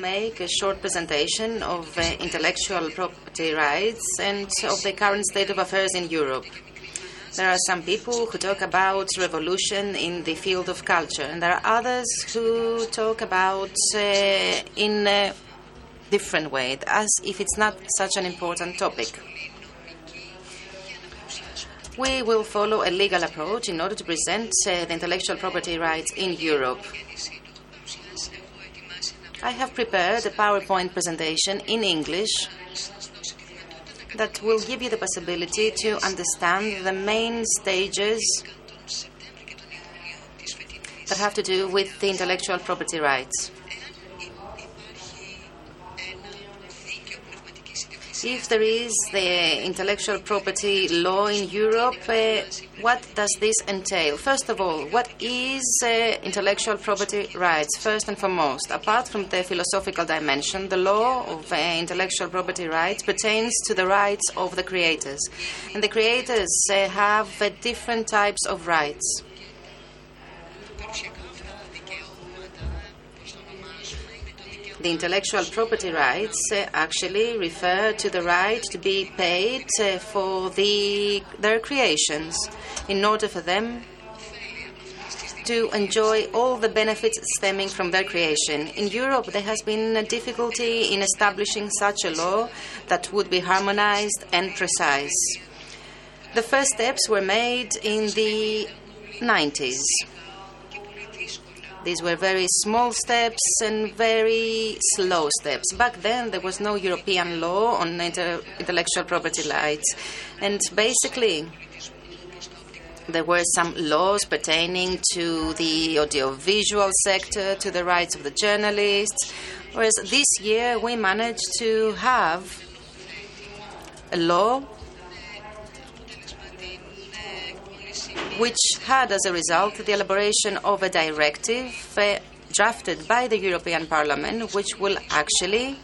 make a short presentation of uh, intellectual property rights and of the current state of affairs in Europe. There are some people who talk about revolution in the field of culture, and there are others who talk about uh, in a different way, as if it's not such an important topic. We will follow a legal approach in order to present uh, the intellectual property rights in Europe. I have prepared a PowerPoint presentation in English that will give you the possibility to understand the main stages that have to do with the intellectual property rights. If there is the intellectual property law in Europe, uh, what does this entail? First of all, what is uh, intellectual property rights? First and foremost, apart from the philosophical dimension, the law of uh, intellectual property rights pertains to the rights of the creators. And the creators uh, have uh, different types of rights. The intellectual property rights uh, actually refer to the right to be paid uh, for the, their creations in order for them to enjoy all the benefits stemming from their creation. In Europe, there has been a difficulty in establishing such a law that would be harmonized and precise. The first steps were made in the 90s. These were very small steps and very slow steps. Back then, there was no European law on inter- intellectual property rights. And basically, there were some laws pertaining to the audiovisual sector, to the rights of the journalists. Whereas this year, we managed to have a law which had as a result the elaboration of a directive uh, drafted by the European Parliament, which will actually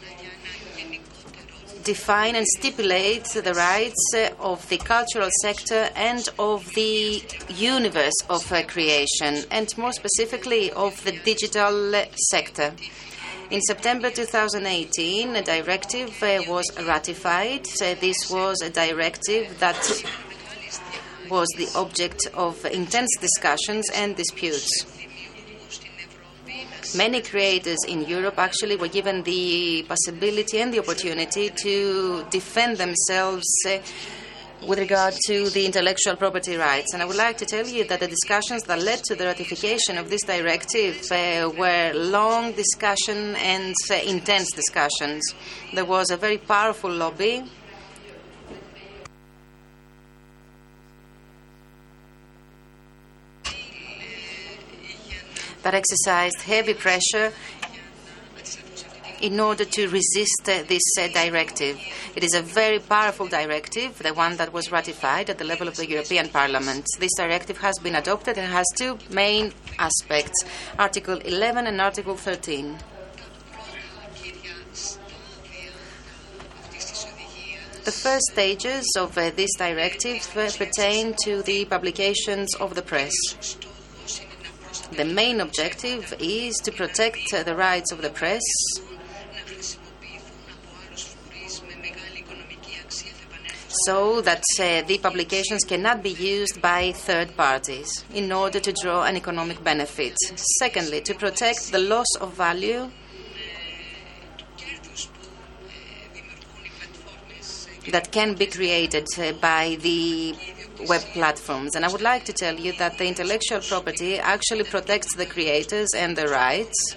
define and stipulate the rights uh, of the cultural sector and of the universe of uh, creation, and more specifically of the digital sector. In September 2018, a directive uh, was ratified. This was a directive that was the object of intense discussions and disputes. Many creators in Europe actually were given the possibility and the opportunity to defend themselves uh, with regard to the intellectual property rights. And I would like to tell you that the discussions that led to the ratification of this directive uh, were long discussion and uh, intense discussions. There was a very powerful lobby that exercised heavy pressure in order to resist uh, this uh, directive. It is a very powerful directive, the one that was ratified at the level of the European Parliament. This directive has been adopted and has two main aspects Article 11 and Article 13. The first stages of uh, this directive uh, pertain to the publications of the press. The main objective is to protect the rights of the press so that uh, the publications cannot be used by third parties in order to draw an economic benefit. Secondly, to protect the loss of value that can be created uh, by the web platforms. And I would like to tell you that the intellectual property actually protects the creators and the rights.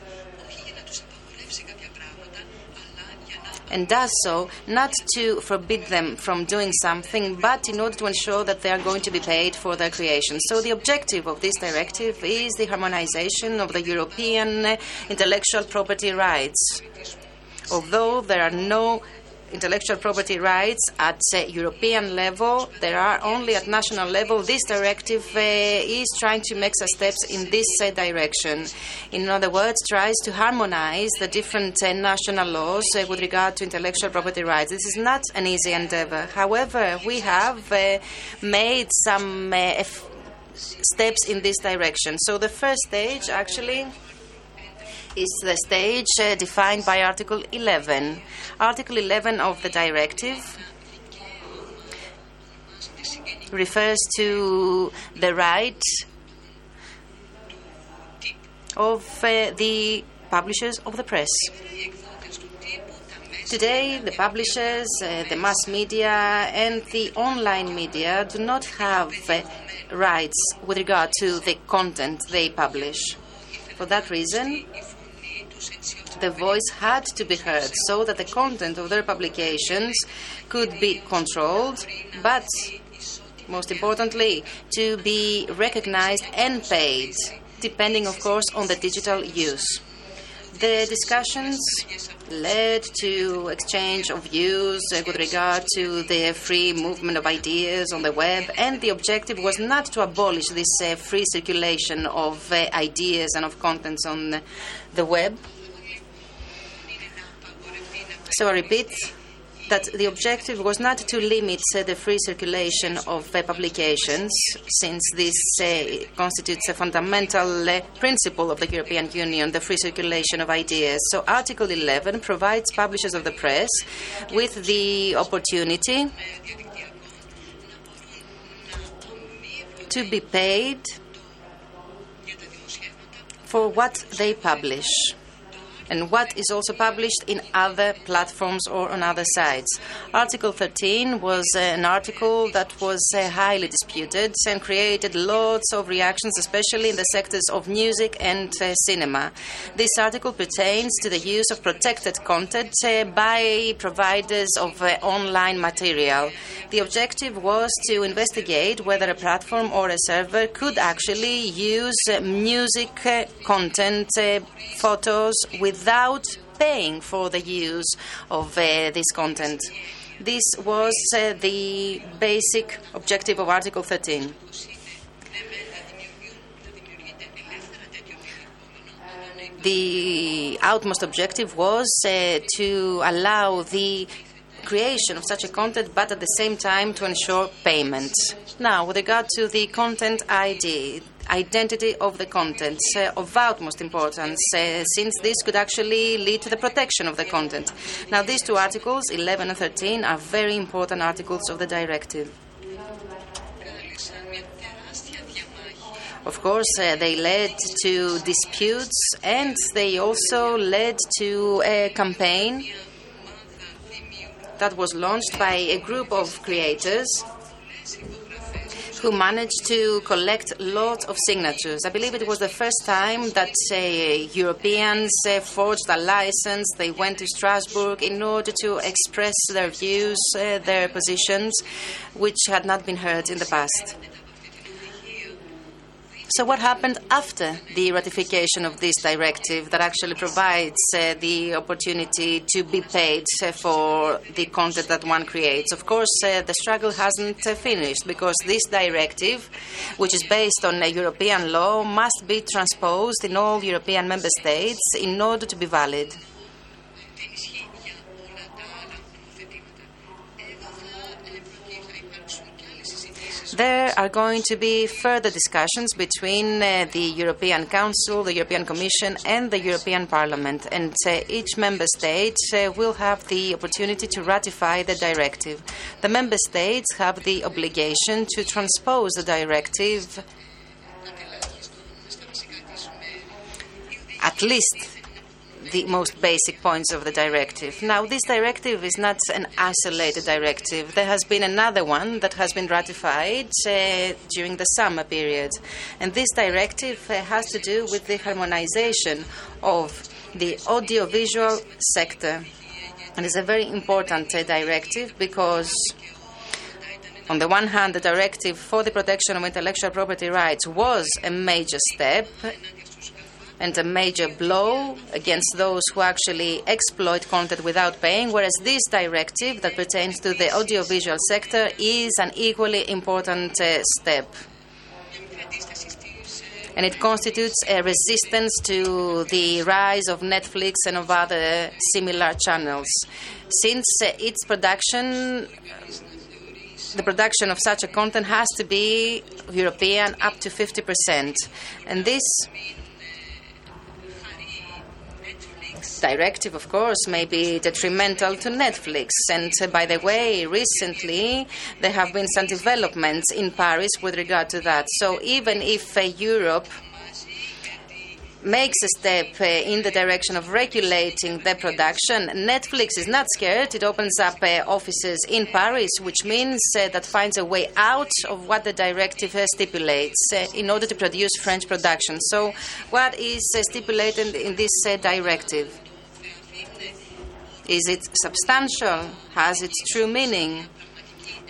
And does so not to forbid them from doing something, but in order to ensure that they are going to be paid for their creation. So, the objective of this directive is the harmonization of the European intellectual property rights. Although there are no intellectual property rights at uh, European level. There are only at national level. This directive uh, is trying to make some steps in this uh, direction. In other words, tries to harmonize the different uh, national laws uh, with regard to intellectual property rights. This is not an easy endeavor. However, we have uh, made some steps in this direction. So the first stage actually is the stage uh, defined by Article 11. Article 11 of the directive refers to the right of uh, the publishers of the press. Today, the publishers, uh, the mass media, and the online media do not have uh, rights with regard to the content they publish. For that reason, the voice had to be heard so that the content of their publications could be controlled, but most importantly, to be recognized and paid, depending, of course, on the digital use. The discussions led to exchange of views uh, with regard to the free movement of ideas on the web, and the objective was not to abolish this uh, free circulation of uh, ideas and of contents on the web. So I repeat, that the objective was not to limit uh, the free circulation of uh, publications, since this uh, constitutes a fundamental uh, principle of the European Union, the free circulation of ideas. So, Article 11 provides publishers of the press with the opportunity to be paid for what they publish and what is also published in other platforms or on other sites. Article 13 was uh, an article that was uh, highly disputed and created lots of reactions, especially in the sectors of music and uh, cinema. This article pertains to the use of protected content by providers of online material. The objective was to investigate whether a platform or a server could actually use music content, photos with without paying for the use of uh, this content. This was uh, the basic objective of Article 13. The outmost objective was uh, to allow the creation of such a content, but at the same time to ensure payment. Now, with regard to the content ID, identity of the content uh, of utmost importance, uh, since this could actually lead to the protection of the content. Now, these two articles, 11 and 13, are very important articles of the directive. Of course, uh, they led to disputes and they also led to a campaign that was launched by a group of creators who managed to collect lots of signatures. I believe it was the first time that uh, Europeans uh, forged a license. They went to Strasbourg in order to express their views, uh, their positions, which had not been heard in the past. So, what happened after the ratification of this directive that actually provides uh, the opportunity to be paid uh, for the content that one creates? Of course, uh, the struggle hasn't uh, finished because this directive, which is based on European law, must be transposed in all European member states in order to be valid. There are going to be further discussions between uh, the European Council, the European Commission, and the European Parliament, and uh, each member state uh, will have the opportunity to ratify the directive. The member states have the obligation to transpose the directive at least the most basic points of the directive. Now, this directive is not an isolated directive. There has been another one that has been ratified uh, during the summer period. And this directive uh, has to do with the harmonization of the audiovisual sector. And it's a very important uh, directive because on the one hand, the directive for the protection of intellectual property rights was a major step and a major blow against those who actually exploit content without paying, whereas this directive that pertains to the audiovisual sector is an equally important uh, step. And it constitutes a resistance to the rise of Netflix and of other similar channels. Since uh, its production the production of such a content has to be European up to 50%. And this directive, of course, may be detrimental to Netflix. And uh, by the way, recently there have been some developments in Paris with regard to that. So even if uh, Europe makes a step uh, in the direction of regulating the production. Netflix is not scared. It opens up uh, offices in Paris, which means uh, that finds a way out of what the directive uh, stipulates uh, in order to produce French production. So, what is uh, stipulated in this directive? Is it substantial? Has it true meaning?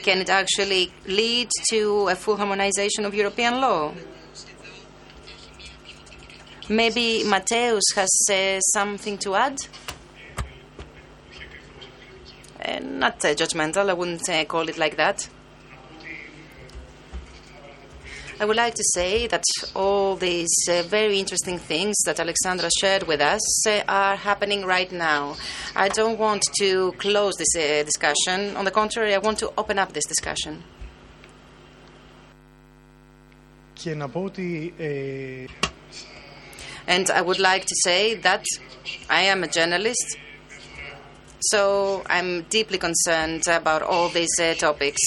Can it actually lead to a full harmonization of European law? Maybe Mateusz has uh, something to add? Uh, not uh, judgmental, I wouldn't uh, call it like that. I would like to say that all these uh, very interesting things that Alexandra shared with us uh, are happening right now. I don't want to close this uh, discussion. On the contrary, I want to open up this discussion. And I would like to say that I am a journalist, so I'm deeply concerned about all these uh, topics.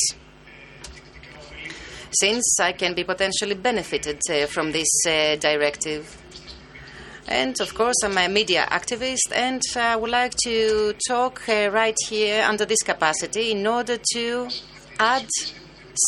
Since I can be potentially benefited uh, from this uh, directive. And of course, I'm a media activist, and I would like to talk uh, right here under this capacity in order to add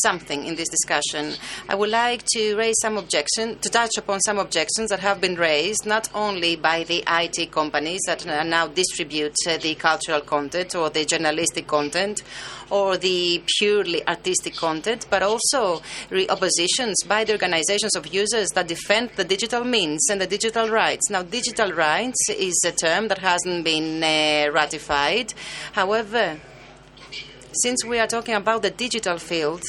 something in this discussion. I would like to raise some objection, to touch upon some objections that have been raised not only by the IT companies that now distribute uh, the cultural content or the journalistic content or the purely artistic content, but also oppositions by the organizations of users that defend the digital means and the digital rights. Now, digital rights is a term that hasn't been uh, ratified. However, since we are talking about the digital field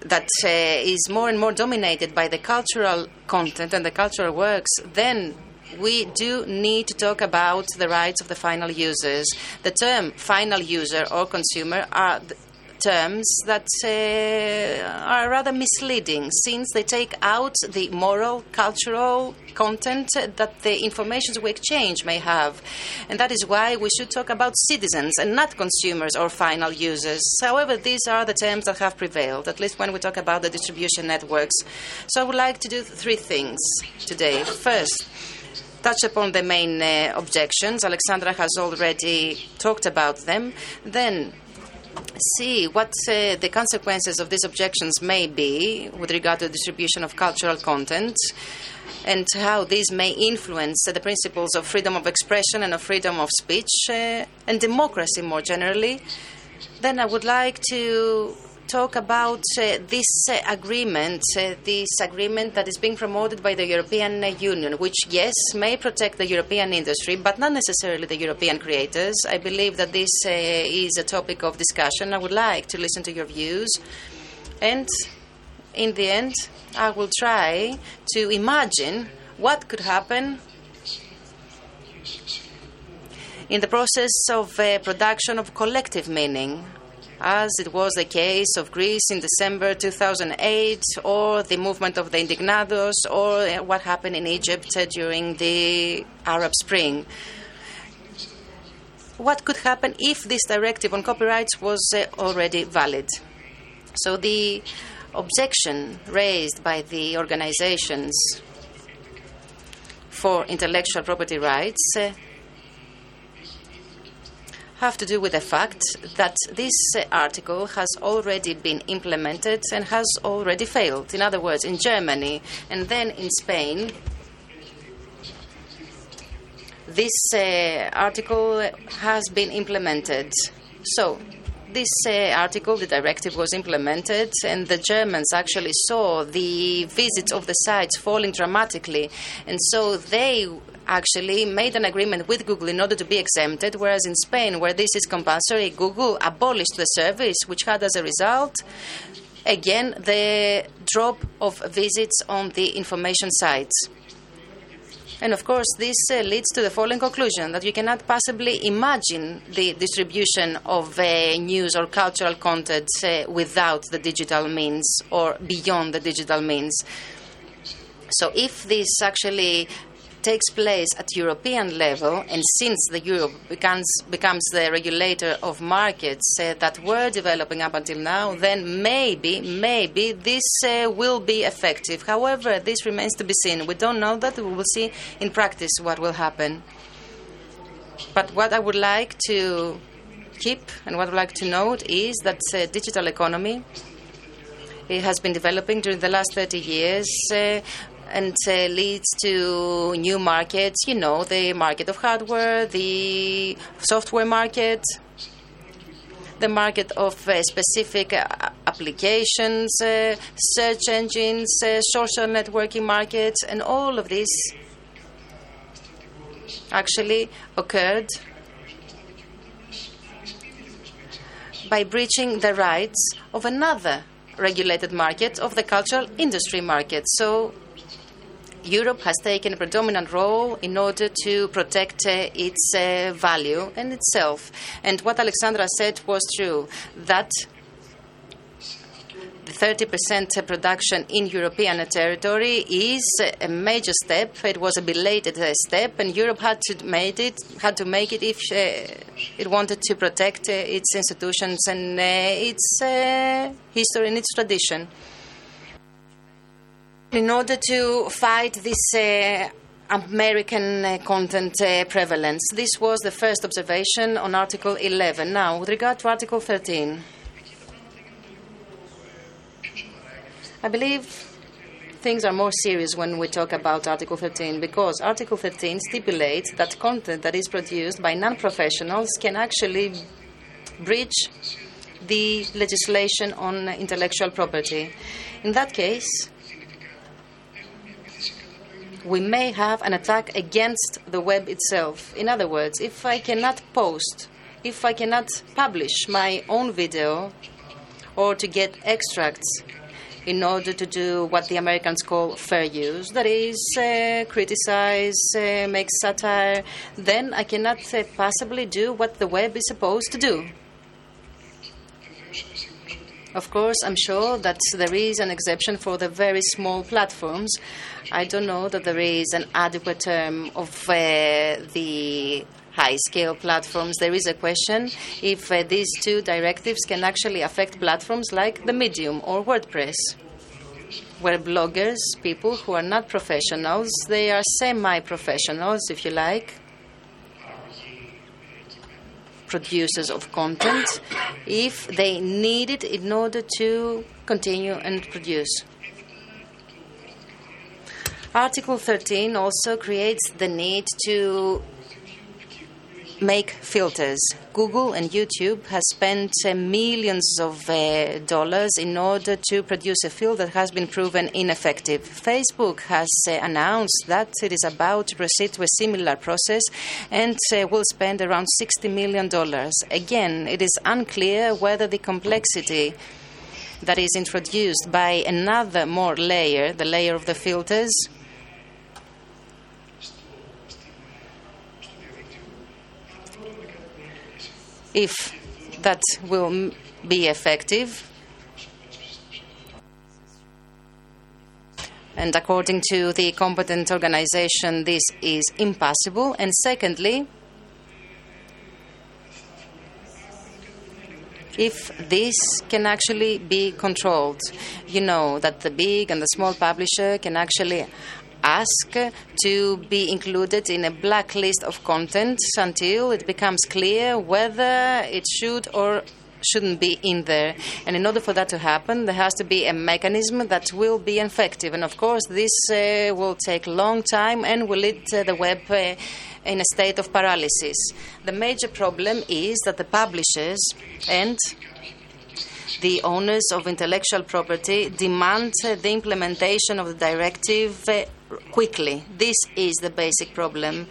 that uh, is more and more dominated by the cultural content and the cultural works, then we do need to talk about the rights of the final users. The term final user or consumer are terms that uh, are rather misleading since they take out the moral, cultural content that the information we exchange may have. And that is why we should talk about citizens and not consumers or final users. However, these are the terms that have prevailed, at least when we talk about the distribution networks. So I would like to do three things today. First, touch upon the main uh, objections. Alexandra has already talked about them. Then see what uh, the consequences of these objections may be with regard to the distribution of cultural content and how these may influence the principles of freedom of expression and of freedom of speech uh, and democracy more generally. Then I would like to talk about uh, this uh, agreement, uh, this agreement that is being promoted by the European Union, which, yes, may protect the European industry, but not necessarily the European creators. I believe that this uh, is a topic of discussion. I would like to listen to your views. And in the end, I will try to imagine what could happen in the process of uh, production of collective meaning as it was the case of Greece in December 2008, or the movement of the Indignados, or what happened in Egypt during the Arab Spring. What could happen if this directive on copyrights was uh, already valid? So, the objection raised by the organizations for intellectual property rights uh, have to do with the fact that this article has already been implemented and has already failed. In other words, in Germany and then in Spain, this uh, article has been implemented. So, this uh, article, the directive was implemented, and the Germans actually saw the visits of the sites falling dramatically, and so they actually made an agreement with Google in order to be exempted, whereas in Spain, where this is compulsory, Google abolished the service, which had as a result, again, the drop of visits on the information sites. And of course, this uh, leads to the following conclusion that you cannot possibly imagine the distribution of uh, news or cultural content uh, without the digital means or beyond the digital means. So, if this actually takes place at European level, and since the Europe becomes, becomes the regulator of markets uh, that were developing up until now, then maybe, maybe this uh, will be effective. However, this remains to be seen. We don't know that. We will see in practice what will happen. But what I would like to keep and what I would like to note is that uh, digital economy it has been developing during the last 30 years uh, and uh, leads to new markets, you know, the market of hardware, the software market, the market of uh, specific uh, applications, uh, search engines, uh, social networking markets, and all of this actually occurred by breaching the rights of another regulated market, of the cultural industry market. So Europe has taken a predominant role in order to protect uh, its uh, value and itself. And what Alexandra said was true that the 30% production in European territory is a major step. It was a belated uh, step, and Europe had to make it. Had to make it if it wanted to protect its institutions and its history and its tradition in order to fight this uh, American uh, content uh, prevalence. This was the first observation on Article 11. Now, with regard to Article 13, I believe things are more serious when we talk about Article 13 because Article 13 stipulates that content that is produced by non professionals can actually breach the legislation on intellectual property. In that case, we may have an attack against the web itself. In other words, if I cannot post, if I cannot publish my own video or to get extracts in order to do what the Americans call fair use, that is, uh, criticize, uh, make satire, then I cannot uh, possibly do what the web is supposed to do. Of course, I'm sure that there is an exception for the very small platforms. I don't know that there is an adequate term of uh, the high scale platforms. There is a question if uh, these two directives can actually affect platforms like the Medium or WordPress, where bloggers, people who are not professionals, they are semi professionals, if you like, producers of content if they need it in order to continue and produce. Article 13 also creates the need to make filters. Google and YouTube has spent uh, millions of uh, dollars in order to produce a filter that has been proven ineffective. Facebook has uh, announced that it is about to proceed to a similar process and will spend around $60 million. Again, it is unclear whether the complexity that is introduced by another more layer, the layer of the filters, if that will be effective. And according to the competent organization, this is impossible. And secondly, if this can actually be controlled, you know that the big and the small publisher can actually ask to be included in a blacklist of content until it becomes clear whether it should or shouldn't be in there. And in order for that to happen, there has to be a mechanism that will be effective. And of course, this uh, will take a long time and will lead the web uh, in a state of paralysis. The major problem is that the publishers and the owners of intellectual property demand the implementation of the directive uh, quickly. This is the basic problem.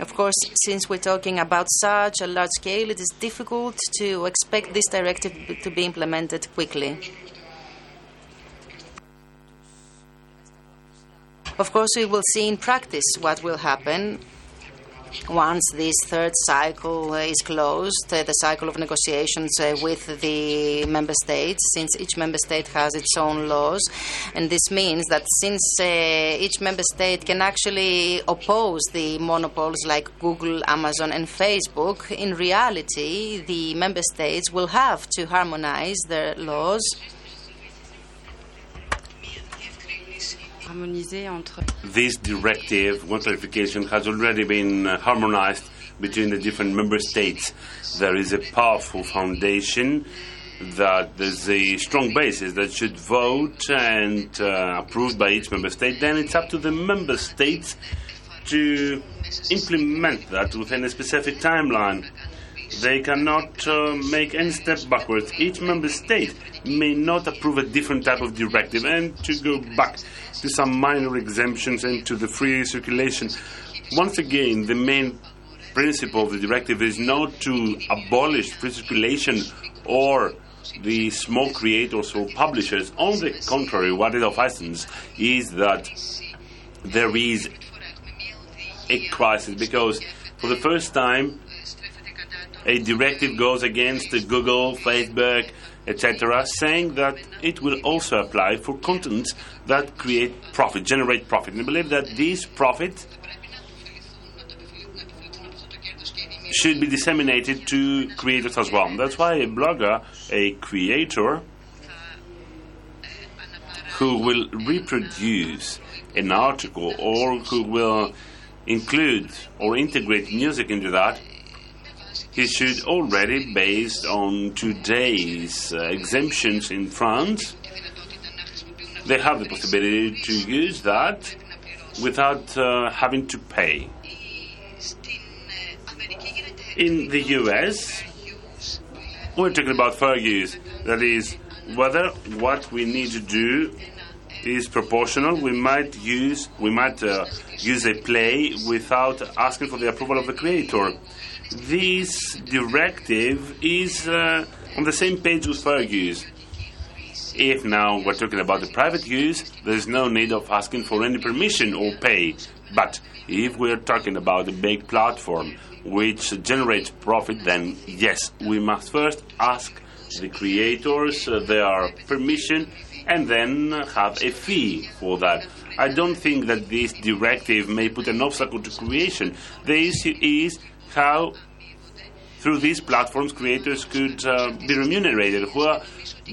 Of course, since we're talking about such a large scale, it is difficult to expect this directive to be implemented quickly. Of course, we will see in practice what will happen once this third cycle is closed, uh, the cycle of negotiations uh, with the member states, since each member state has its own laws. And this means that since uh, each member state can actually oppose the monopoles like Google, Amazon, and Facebook, in reality, the member states will have to harmonize their laws. This directive, one clarification, has already been uh, harmonized between the different member states. There is a powerful foundation that there's a strong basis that should vote and uh, approved by each member state. Then it's up to the member states to implement that within a specific timeline. They cannot uh, make any step backwards. Each member state may not approve a different type of directive. And to go back to some minor exemptions and to the free circulation, once again, the main principle of the directive is not to abolish free circulation or the small creators or publishers. On the contrary, what it offends is that there is a crisis because for the first time a directive goes against Google, Facebook, etc., saying that it will also apply for contents that create profit, generate profit. And I believe that this profit should be disseminated to creators as well. That's why a blogger, a creator, who will reproduce an article or who will include or integrate music into that he should already, based on today's uh, exemptions in France, they have the possibility to use that without uh, having to pay. In the US, we're talking about fair use. That is, whether what we need to do is proportional, we might use we might uh, use a play without asking for the approval of the creator this directive is uh, on the same page with fair use. If now we're talking about the private use, there's no need of asking for any permission or pay. But if we're talking about a big platform which generates profit, then yes, we must first ask the creators uh, their permission and then have a fee for that. I don't think that this directive may put an obstacle to creation. The issue is how through these platforms creators could uh, be remunerated who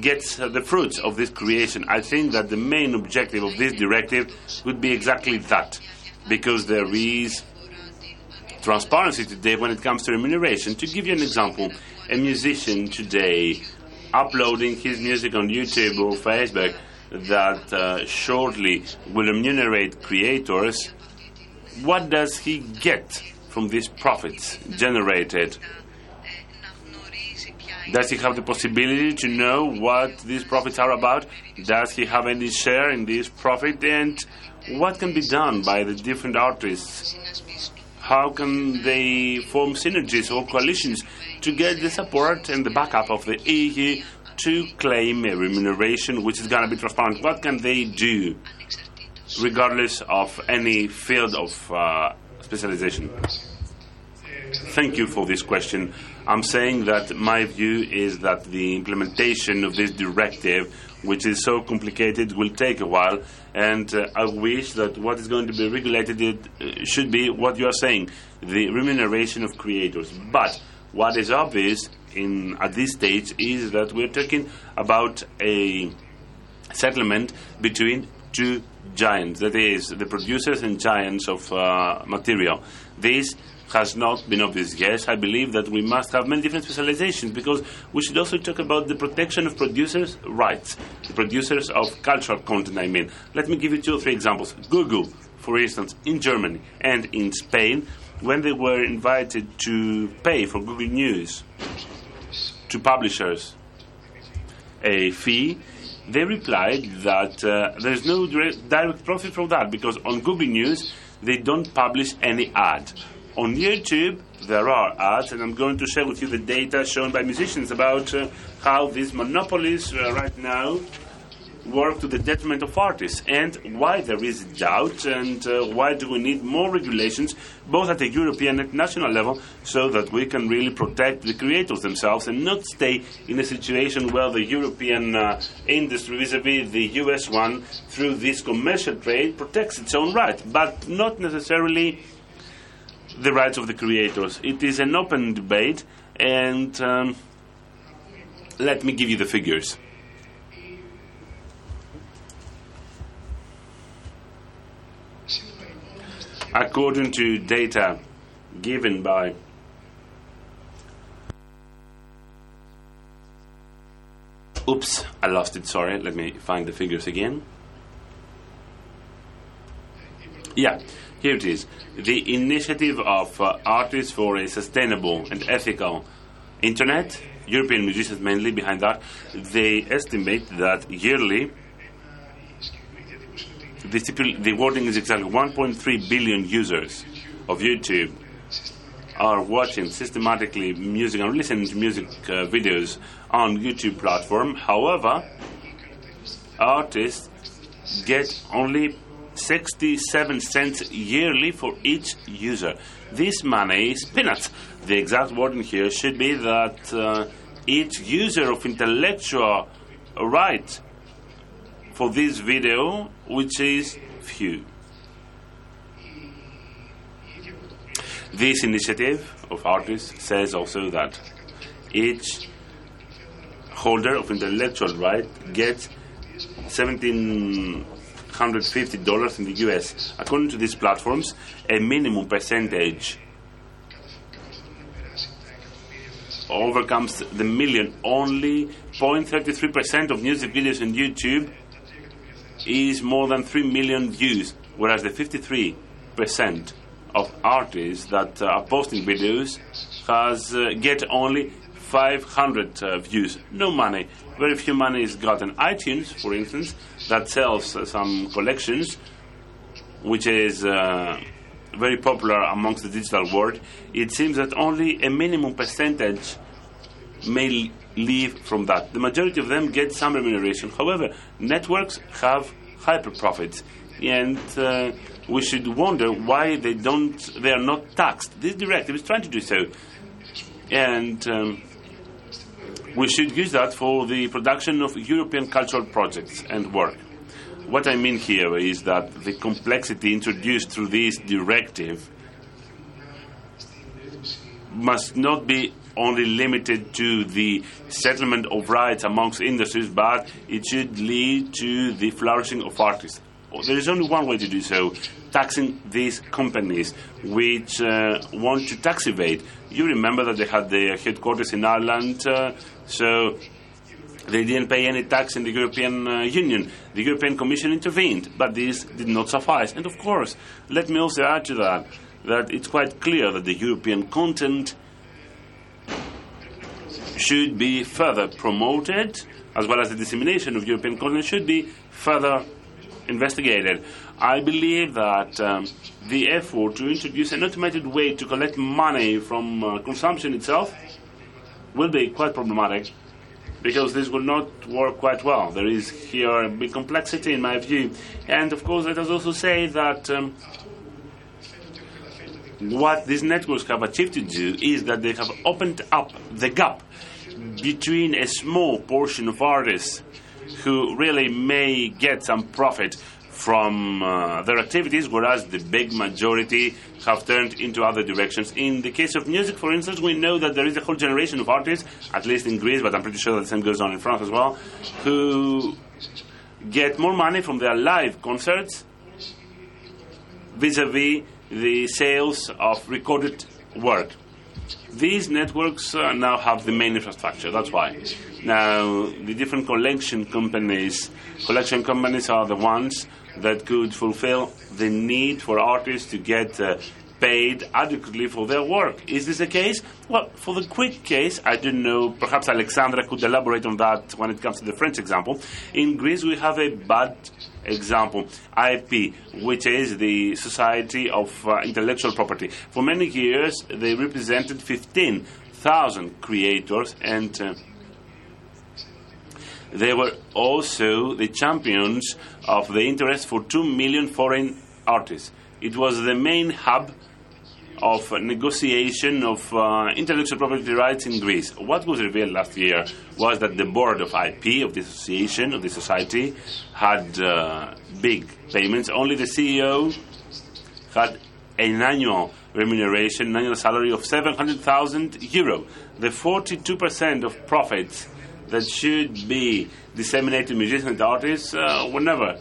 gets uh, the fruits of this creation i think that the main objective of this directive would be exactly that because there is transparency today when it comes to remuneration to give you an example a musician today uploading his music on youtube or facebook that uh, shortly will remunerate creators what does he get from these profits generated? Does he have the possibility to know what these profits are about? Does he have any share in this profit? And what can be done by the different artists? How can they form synergies or coalitions to get the support and the backup of the EU to claim a remuneration which is going to be transparent? What can they do, regardless of any field of uh, specialization? Thank you for this question. I'm saying that my view is that the implementation of this directive, which is so complicated, will take a while, and uh, I wish that what is going to be regulated it, uh, should be what you are saying, the remuneration of creators. But what is obvious in at this stage is that we're talking about a settlement between two giants, that is, the producers and giants of uh, material. This has not been obvious yet. I believe that we must have many different specializations because we should also talk about the protection of producers' rights, the producers of cultural content, I mean. Let me give you two or three examples. Google, for instance, in Germany and in Spain, when they were invited to pay for Google News to publishers a fee, they replied that uh, there's no direct, profit from that because on Google News they don't publish any ad. On YouTube, there are ads, and I'm going to share with you the data shown by musicians about uh, how these monopolies uh, right now work to the detriment of artists and why there is doubt and uh, why do we need more regulations both at the European and national level so that we can really protect the creators themselves and not stay in a situation where the European uh, industry vis-a-vis the US one through this commercial trade protects its own right but not necessarily the rights of the creators. It is an open debate and um, let me give you the figures. According to data given by Oops, I lost it, sorry. Let me find the figures again. Yeah, here it is. The initiative of uh, Artists for a Sustainable and Ethical Internet, European musicians mainly behind that, they estimate that yearly the, stipul- the wording is exactly 1.3 billion users of YouTube are watching systematically music and listening to music uh, videos on YouTube platform. However, artists get only 67 cents yearly for each user. This money is peanuts. The exact wording here should be that uh, each user of intellectual right for this video, which is few. This initiative of artists says also that each holder of intellectual right gets $1,750 in the US. According to these platforms, a minimum percentage overcomes the million. Only 0.33% of music videos on YouTube is more than 3 million views, whereas the 53% of artists that uh, are posting videos has uh, get only 500 uh, views. No money. Very few money is gotten. iTunes, for instance, that sells uh, some collections, which is uh, very popular amongst the digital world. It seems that only a minimum percentage may live from that. The majority of them get some remuneration. However, networks have hyper profits, and uh, we should wonder why they don't. They are not taxed. This directive is trying to do so, and. Um, we should use that for the production of European cultural projects and work. What I mean here is that the complexity introduced through this directive must not be only limited to the settlement of rights amongst industries, but it should lead to the flourishing of artists. There is only one way to do so taxing these companies which uh, want to tax evade. You remember that they had their headquarters in Ireland, uh, so they didn't pay any tax in the European uh, Union. The European Commission intervened, but this did not suffice. And of course, let me also add to that that it's quite clear that the European content should be further promoted, as well as the dissemination of European content should be further investigated. I believe that um, the effort to introduce an automated way to collect money from uh, consumption itself will be quite problematic because this will not work quite well. There is here a big complexity in my view. And of course, let us also say that um, what these networks have achieved to do is that they have opened up the gap between a small portion of artists who really may get some profit from uh, their activities, whereas the big majority have turned into other directions. In the case of music, for instance, we know that there is a whole generation of artists, at least in Greece, but I'm pretty sure that the same goes on in France as well, who get more money from their live concerts vis a vis the sales of recorded work. These networks uh, now have the main infrastructure, that's why. Now, the different collection companies, collection companies are the ones that could fulfill the need for artists to get uh, paid adequately for their work. Is this the case? Well, for the quick case, I don't know, perhaps Alexandra could elaborate on that when it comes to the French example. In Greece, we have a bad example, IP, which is the Society of uh, Intellectual Property. For many years, they represented 15,000 creators and uh, They were also the champions of the interest for 2 million foreign artists. It was the main hub of negotiation of uh, intellectual property rights in Greece. What was revealed last year was that the board of IP of the association, of the society, had uh, big payments. Only the CEO had an annual remuneration, an annual salary of 700,000 euro. The 42% of profits that should be disseminated to musicians and artists uh, were never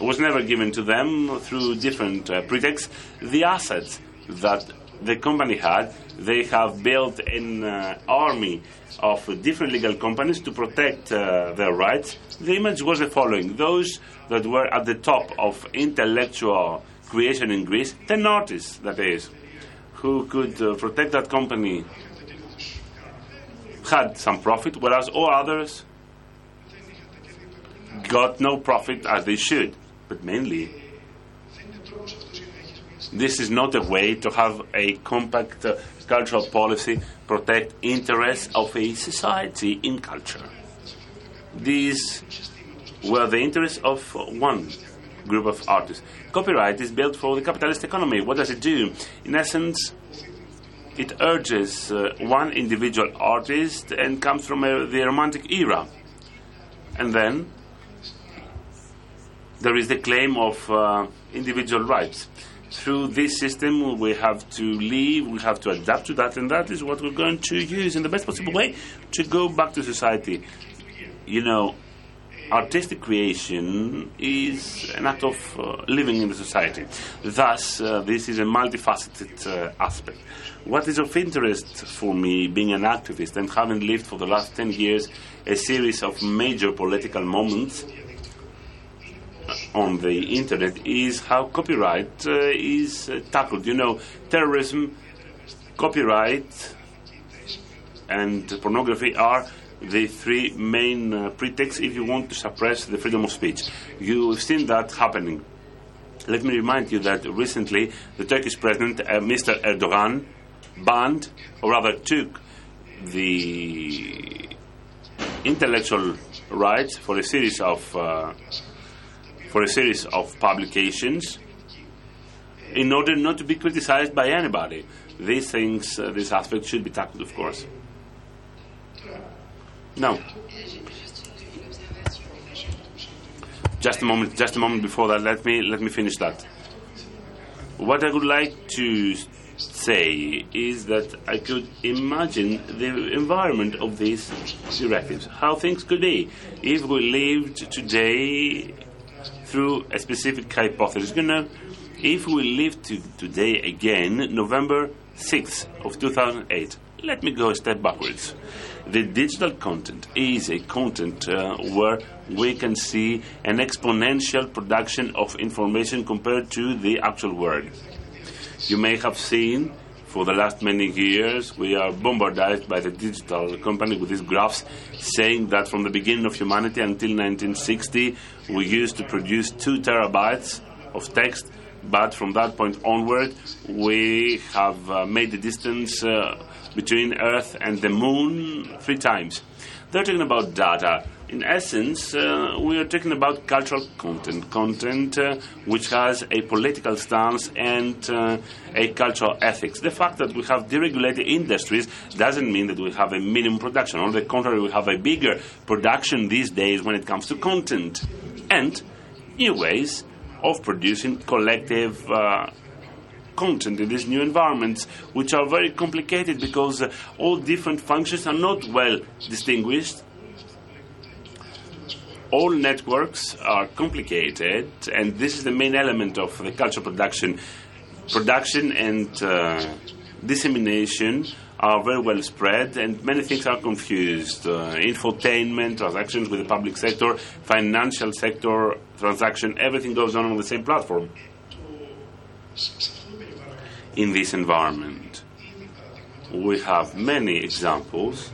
was never given to them through different uh, pretexts. The assets that the company had, they have built an uh, army of different legal companies to protect uh, their rights. The image was the following: those that were at the top of intellectual creation in Greece, ten artists, that is, who could uh, protect that company, had some profit, whereas all others got no profit as they should. But mainly, this is not a way to have a compact uh, cultural policy protect interests of a society in culture. These were the interests of one group of artists. Copyright is built for the capitalist economy. What does it do? In essence, it urges uh, one individual artist and comes from the Romantic era. And then there is the claim of uh, individual rights. Through this system, we have to live, we have to adapt to that, and that is what we're going to use in the best possible way to go back to society. You know, artistic creation is an act of uh, living in the society. Thus, uh, this is a multifaceted uh, aspect. What is of interest for me, being an activist and having lived for the last 10 years a series of major political moments on the internet, is how copyright uh, is uh, tackled. You know, terrorism, copyright, and pornography are the three main uh, pretexts if you want to suppress the freedom of speech. You've seen that happening. Let me remind you that recently the Turkish president, uh, Mr. Erdogan, banned, or rather took, the intellectual rights for a series of uh, for a series of publications in order not to be criticized by anybody. These things, uh, this aspect should be tackled, of course. No. Just a moment. Just a moment before that. Let me let me finish that. What I would like to say is that I could imagine the environment of these directives, how things could be if we lived today through a specific hypothesis. You know, if we live to today again, November 6th of 2008, let me go a step backwards. The digital content is a content uh, where we can see an exponential production of information compared to the actual world. You may have seen for the last many years we are bombarded by the digital company with these graphs saying that from the beginning of humanity until 1960 we used to produce 2 terabytes of text but from that point onward we have uh, made the distance uh, between Earth and the Moon three times. They're talking about data. In essence, uh, we are talking about cultural content, content uh, which has a political stance and uh, a cultural ethics. The fact that we have deregulated industries doesn't mean that we have a minimum production. On the contrary, we have a bigger production these days when it comes to content and new ways of producing collective uh, content in these new environments, which are very complicated because uh, all different functions are not well distinguished. All networks are complicated, and this is the main element of the cultural production. Production and uh, dissemination are very well spread, and many things are confused. Uh, infotainment, transactions with the public sector, financial sector transaction, everything goes on on the same platform in this environment. We have many examples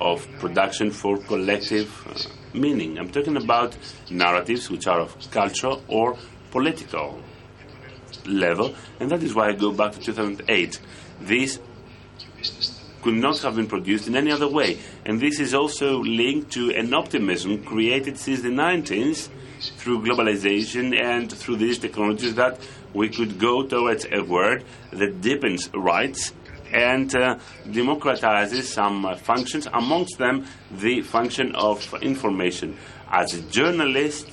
of production for collective uh, meaning. I'm talking about narratives which are of cultural or political level, and that is why I go back to 2008. These could not have been produced in any other way. And this is also linked to an optimism created since the 90s through globalization and through these technologies that we could go towards a world that deepens rights and uh, democratizes some uh, functions, amongst them the function of information. As a journalist,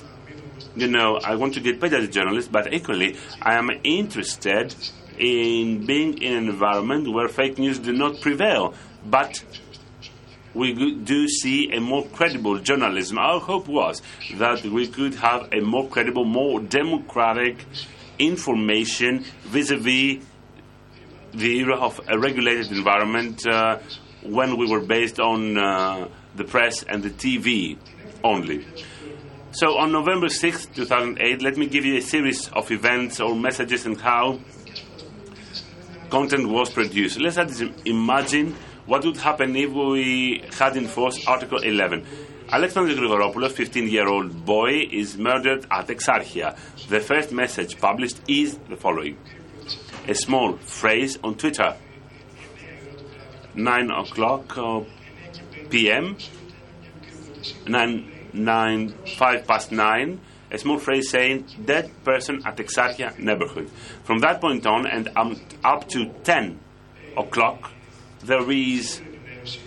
you know, I want to get paid as a journalist, but equally, I am interested in being in an environment where fake news do not prevail. But we do see a more credible journalism. Our hope was that we could have a more credible, more democratic information vis a vis the era of a regulated environment uh, when we were based on uh, the press and the TV only. So on November 6, 2008, let me give you a series of events or messages and how content was produced. Let's imagine what would happen if we had enforced Article 11. Alexander Grigoropoulos, 15-year-old boy, is murdered at Exarchia. The first message published is the following. A small phrase on Twitter. 9 o'clock uh, p.m. 9 nine, five past nine, a small phrase saying dead person at Exarchia neighborhood. From that point on and um, up to 10 o'clock, there is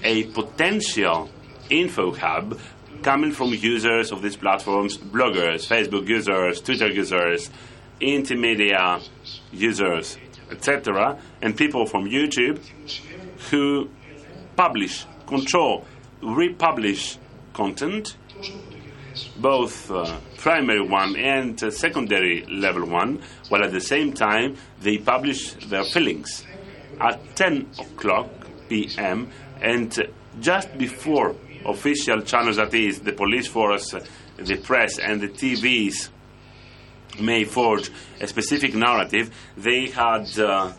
a potential info hub coming from users of these platforms, bloggers, Facebook users, Twitter users, Indymedia users, etc., and people from YouTube who publish, control, republish content both uh, primary one and uh, secondary level one, while at the same time they publish their fillings at 10 o'clock p.m. and uh, just before official channels, that is, the police force, the press, and the TVs may forge a specific narrative, they had uh,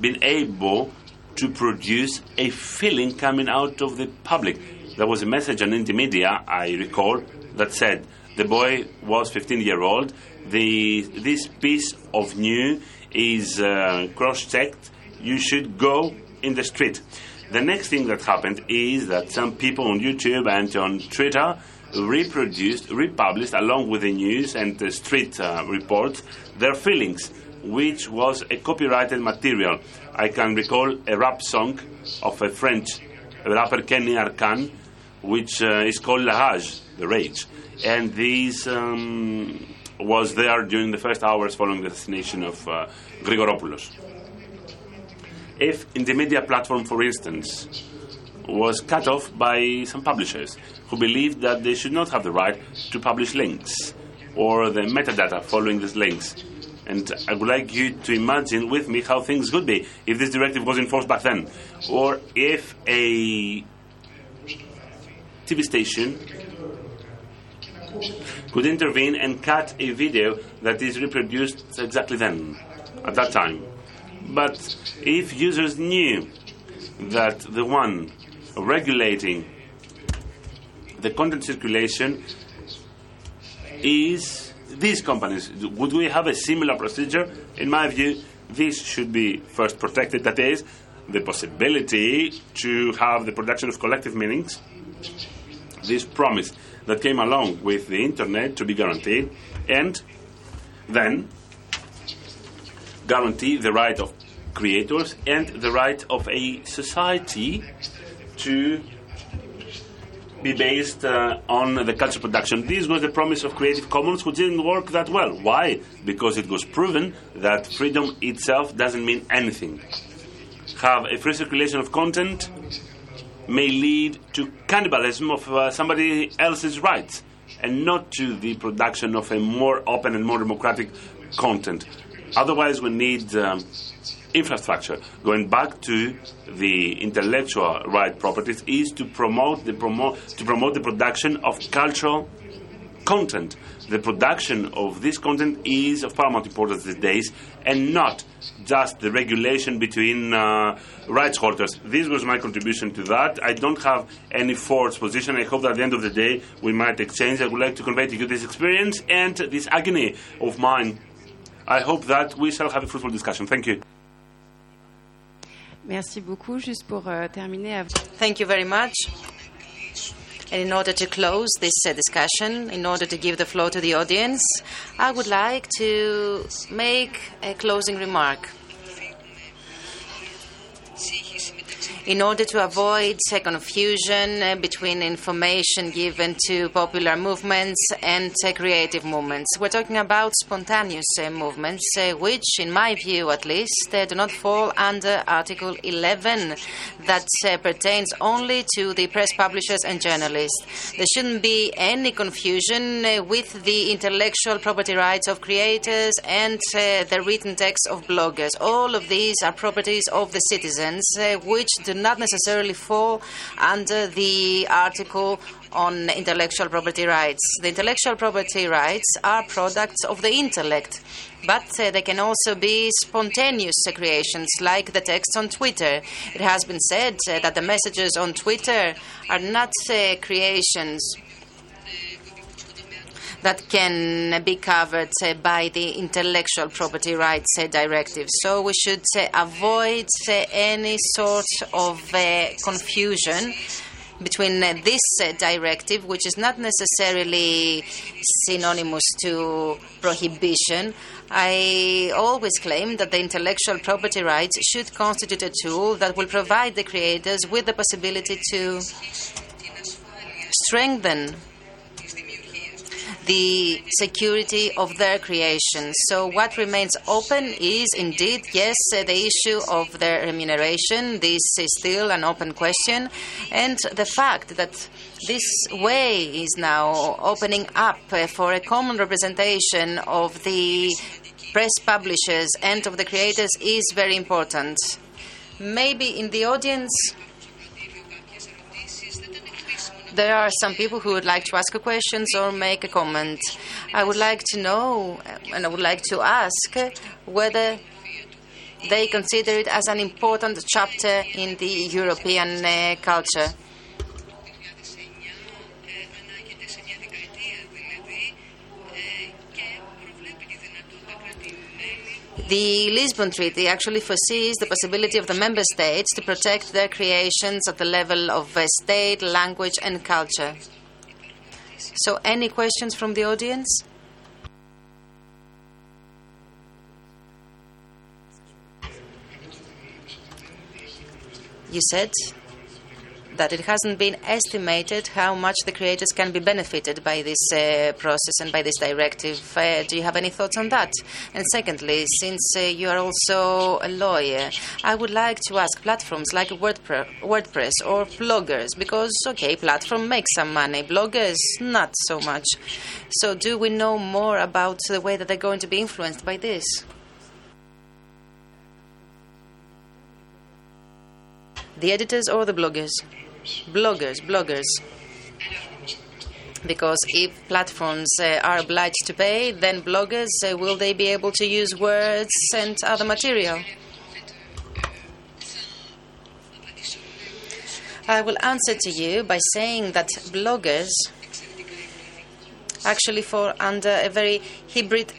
been able to produce a feeling coming out of the public. There was a message on Indymedia, I recall, that said the boy was 15 year old. The this piece of news is uh, cross checked. You should go in the street. The next thing that happened is that some people on YouTube and on Twitter reproduced, republished, along with the news and the street uh, reports, their feelings, which was a copyrighted material. I can recall a rap song of a French rapper Keny Arkana, which uh, is called La Rage the rage. And this um, was there during the first hours following the assassination of uh, Grigoropoulos. If in the media platform, for instance, was cut off by some publishers who believed that they should not have the right to publish links or the metadata following these links. And I would like you to imagine with me how things would be if this directive was enforced back then. Or if a TV station could intervene and cut a video that is reproduced exactly then, at that time. But if users knew that the one regulating the content circulation is these companies, would we have a similar procedure? In my view, this should be first protected. That is, the possibility to have the production of collective meanings. This promise that came along with the internet to be guaranteed, and then guarantee the right of creators and the right of a society to be based uh, on the culture production. This was the promise of Creative Commons, which didn't work that well. Why? Because it was proven that freedom itself doesn't mean anything. Have a free circulation of content may lead to cannibalism of uh, somebody else's rights and not to the production of a more open and more democratic content. Otherwise, we need um, infrastructure. Going back to the intellectual right properties is to promote the promote to promote the production of cultural content. The production of this content is of paramount importance these days, and not just the regulation between uh, rights holders. This was my contribution to that. I don't have any forced position. I hope that at the end of the day we might exchange. I would like to convey to you this experience and this agony of mine. I hope that we shall have a fruitful discussion. Thank you. Merci beaucoup. Juste pour euh, terminer, Thank you very much. And in order to close this uh, discussion, in order to give the floor to the audience, I would like to make a closing remark. In order to avoid confusion uh, between information given to popular movements and uh, creative movements. We're talking about spontaneous uh, movements, which, in my view at least, do not fall under Article 11 that pertains only to the press publishers and journalists. There shouldn't be any confusion with the intellectual property rights of creators and the written text of bloggers. All of these are properties of the citizens, which do not necessarily fall under the article on intellectual property rights. The intellectual property rights are products of the intellect, but uh, they can also be spontaneous creations, like the text on Twitter. It has been said uh, that the messages on Twitter are not uh, creations that can be covered uh, by the intellectual property rights uh, directive. So we should uh, avoid any sort of confusion between this directive, which is not necessarily synonymous to prohibition. I always claim that the intellectual property rights should constitute a tool that will provide the creators with the possibility to strengthen the security of their creation. So, what remains open is indeed, yes, the issue of their remuneration. This is still an open question. And the fact that this way is now opening up for a common representation of the press publishers and of the creators is very important. Maybe in the audience, there are some people who would like to ask questions or make a comment. I would like to know, and I would like to ask whether they consider it as an important chapter in the European uh, culture. The Lisbon Treaty actually foresees the possibility of the member states to protect their creations at the level of uh, state, language, and culture. So, any questions from the audience? You said that it hasn't been estimated how much the creators can be benefited by this uh, process and by this directive. Uh, do you have any thoughts on that? And secondly, since uh, you are also a lawyer, I would like to ask platforms like WordPress or bloggers, because, okay, platform makes some money, bloggers, not so much. So, do we know more about the way that they're going to be influenced by this? The editors or the bloggers? Bloggers, bloggers. Because if platforms uh, are obliged to pay, then bloggers uh, will they be able to use words and other material? I will answer to you by saying that bloggers actually fall under a very hybrid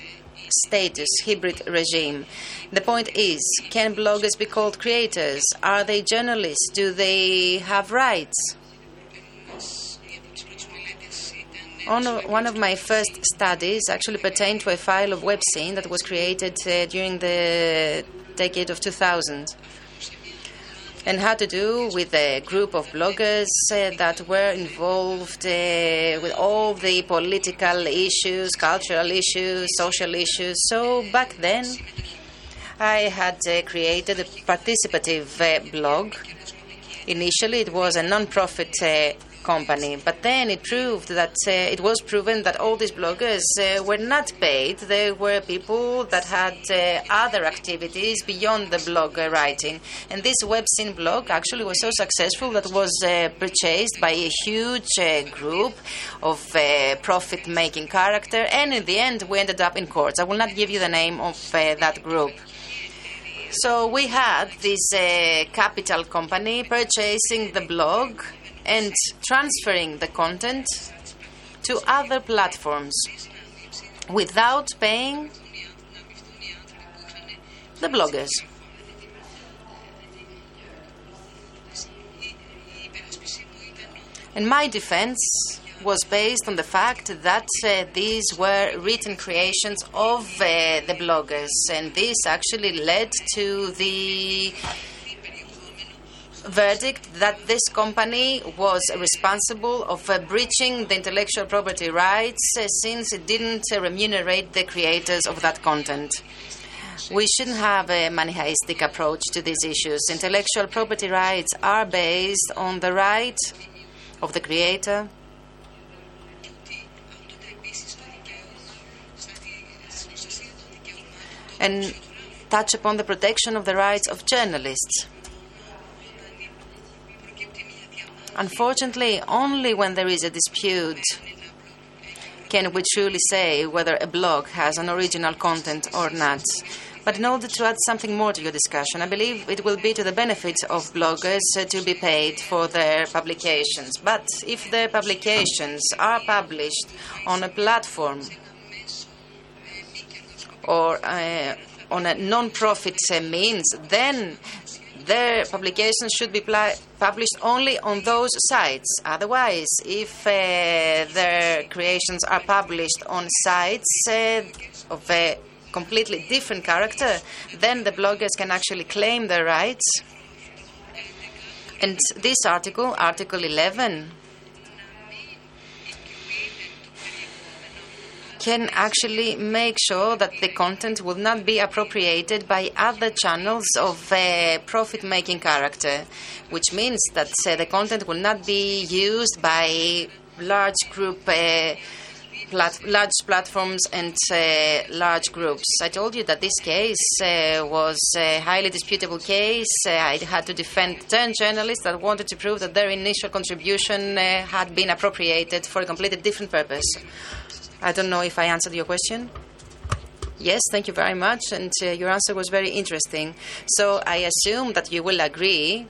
status, hybrid regime. The point is can bloggers be called creators? Are they journalists? Do they have rights? One of my first studies actually pertained to a file of WebScene that was created uh, during the decade of 2000 and had to do with a group of bloggers uh, that were involved uh, with all the political issues, cultural issues, social issues. So back then, I had uh, created a participative uh, blog. Initially, it was a non-profit uh, company, but then it proved that uh, it was proven that all these bloggers uh, were not paid. They were people that had uh, other activities beyond the blog writing. And this WebScene blog actually was so successful that was purchased by a huge group of profit-making character. And in the end, we ended up in courts. I will not give you the name of that group. So we had this uh, capital company purchasing the blog and transferring the content to other platforms without paying the bloggers. In my defense was based on the fact that uh, these were written creations of uh, the bloggers, and this actually led to the verdict that this company was responsible of uh, breaching the intellectual property rights uh, since it didn't uh, remunerate the creators of that content. We shouldn't have a manichaistic approach to these issues. Intellectual property rights are based on the right of the creator and touch upon the protection of the rights of journalists. Unfortunately, only when there is a dispute can we truly say whether a blog has an original content or not. But in order to add something more to your discussion, I believe it will be to the benefit of bloggers uh, to be paid for their publications. But if their publications are published on a platform or uh, on a non-profit uh, means, then their publications should be published only on those sites. Otherwise, if uh, their creations are published on sites of a completely different character, then the bloggers can actually claim their rights. And this article, Article 11, can actually make sure that the content will not be appropriated by other channels of uh, profit making character, which means that uh, the content will not be used by large group. Uh, Plat- large platforms and uh, large groups. I told you that this case uh, was a highly disputable case. Uh, I had to defend 10 journalists that wanted to prove that their initial contribution had been appropriated for a completely different purpose. I don't know if I answered your question. Yes, thank you very much, and uh, your answer was very interesting. So I assume that you will agree.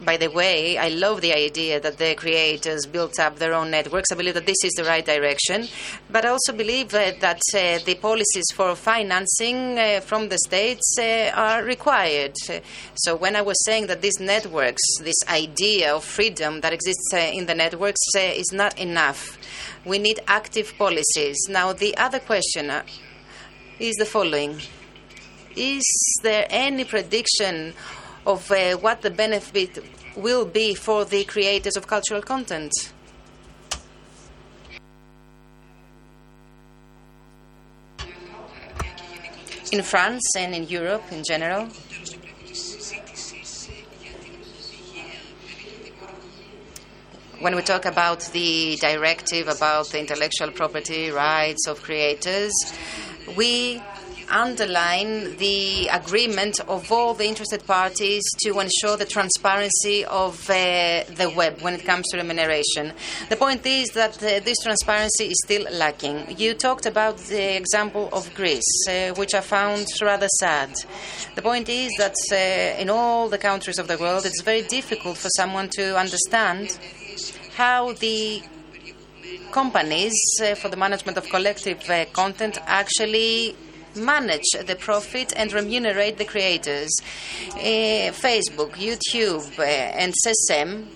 By the way, I love the idea that the creators built up their own networks. I believe that this is the right direction. But I also believe uh, that uh, the policies for financing uh, from the states are required. So when I was saying that these networks, this idea of freedom that exists in the networks, is not enough. We need active policies. Now, the other question is the following Is there any prediction of uh, what the benefit will be for the creators of cultural content? In France and in Europe in general, when we talk about the directive about the intellectual property rights of creators, we underline the agreement of all the interested parties to ensure the transparency of uh, the web when it comes to remuneration. The point is that uh, this transparency is still lacking. You talked about the example of Greece, uh, which I found rather sad. The point is that uh, in all the countries of the world, it's very difficult for someone to understand how the companies uh, for the management of collective uh, content actually manage the profit and remunerate the creators. Uh, Facebook, YouTube, uh, and SACEM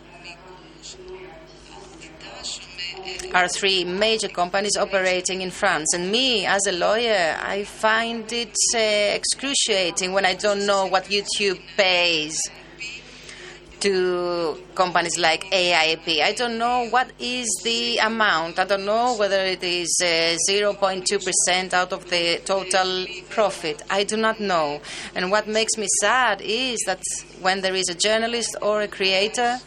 are three major companies operating in France. And me, as a lawyer, I find it uh, excruciating when I don't know what YouTube pays to companies like AIP. I don't know what is the amount. I don't know whether it is uh, 0.2% out of the total profit. I do not know. And what makes me sad is that when there is a journalist or a creator,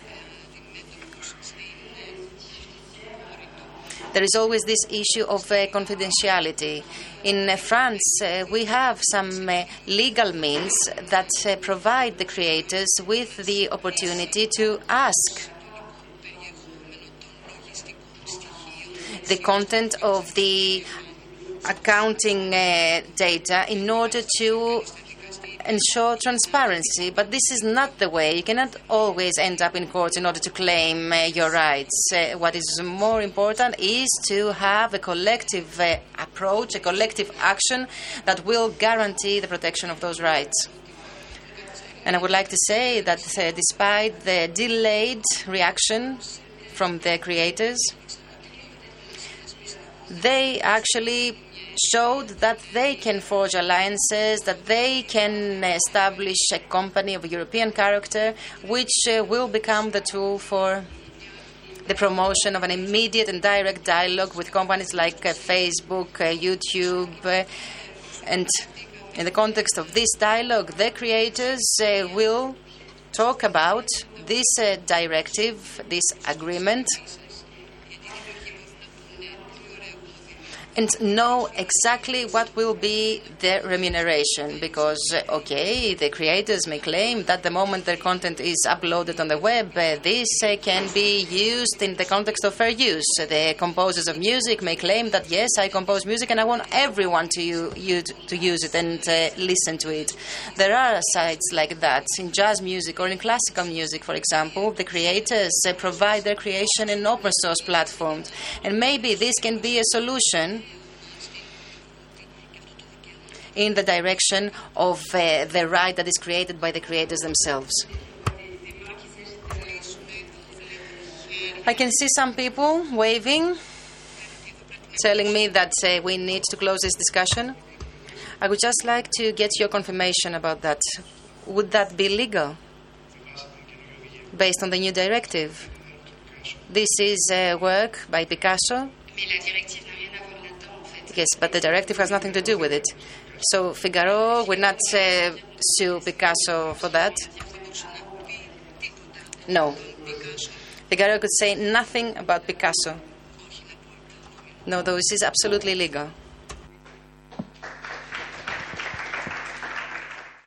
there is always this issue of uh, confidentiality. In uh, France, uh, we have some legal means that provide the creators with the opportunity to ask the content of the accounting data in order to ensure transparency, but this is not the way. You cannot always end up in court in order to claim uh, your rights. Uh, what is more important is to have a collective uh, approach, a collective action that will guarantee the protection of those rights. And I would like to say that uh, despite the delayed reaction from the creators, they actually showed that they can forge alliances, that they can establish a company of European character, which uh, will become the tool for the promotion of an immediate and direct dialogue with companies like uh, Facebook, uh, YouTube, and in the context of this dialogue, the creators will talk about this directive, this agreement, and know exactly what will be the remuneration because uh, okay the creators may claim that the moment their content is uploaded on the web uh, this uh, can be used in the context of fair use. The composers of music may claim that yes i compose music and i want everyone to u- u- to use it and uh, listen to it. There are sites like that. In jazz music or in classical music for example the creators uh, provide their creation in open source platforms. And maybe this can be a solution in the direction of uh, the right that is created by the creators themselves. I can see some people waving, telling me that uh, we need to close this discussion. I would just like to get your confirmation about that. Would that be legal based on the new directive? This is uh, work by Picasso. Yes, but the directive has nothing to do with it. So Figaro will not uh, sue Picasso for that. No. Figaro could say nothing about Picasso. No, though this is absolutely legal.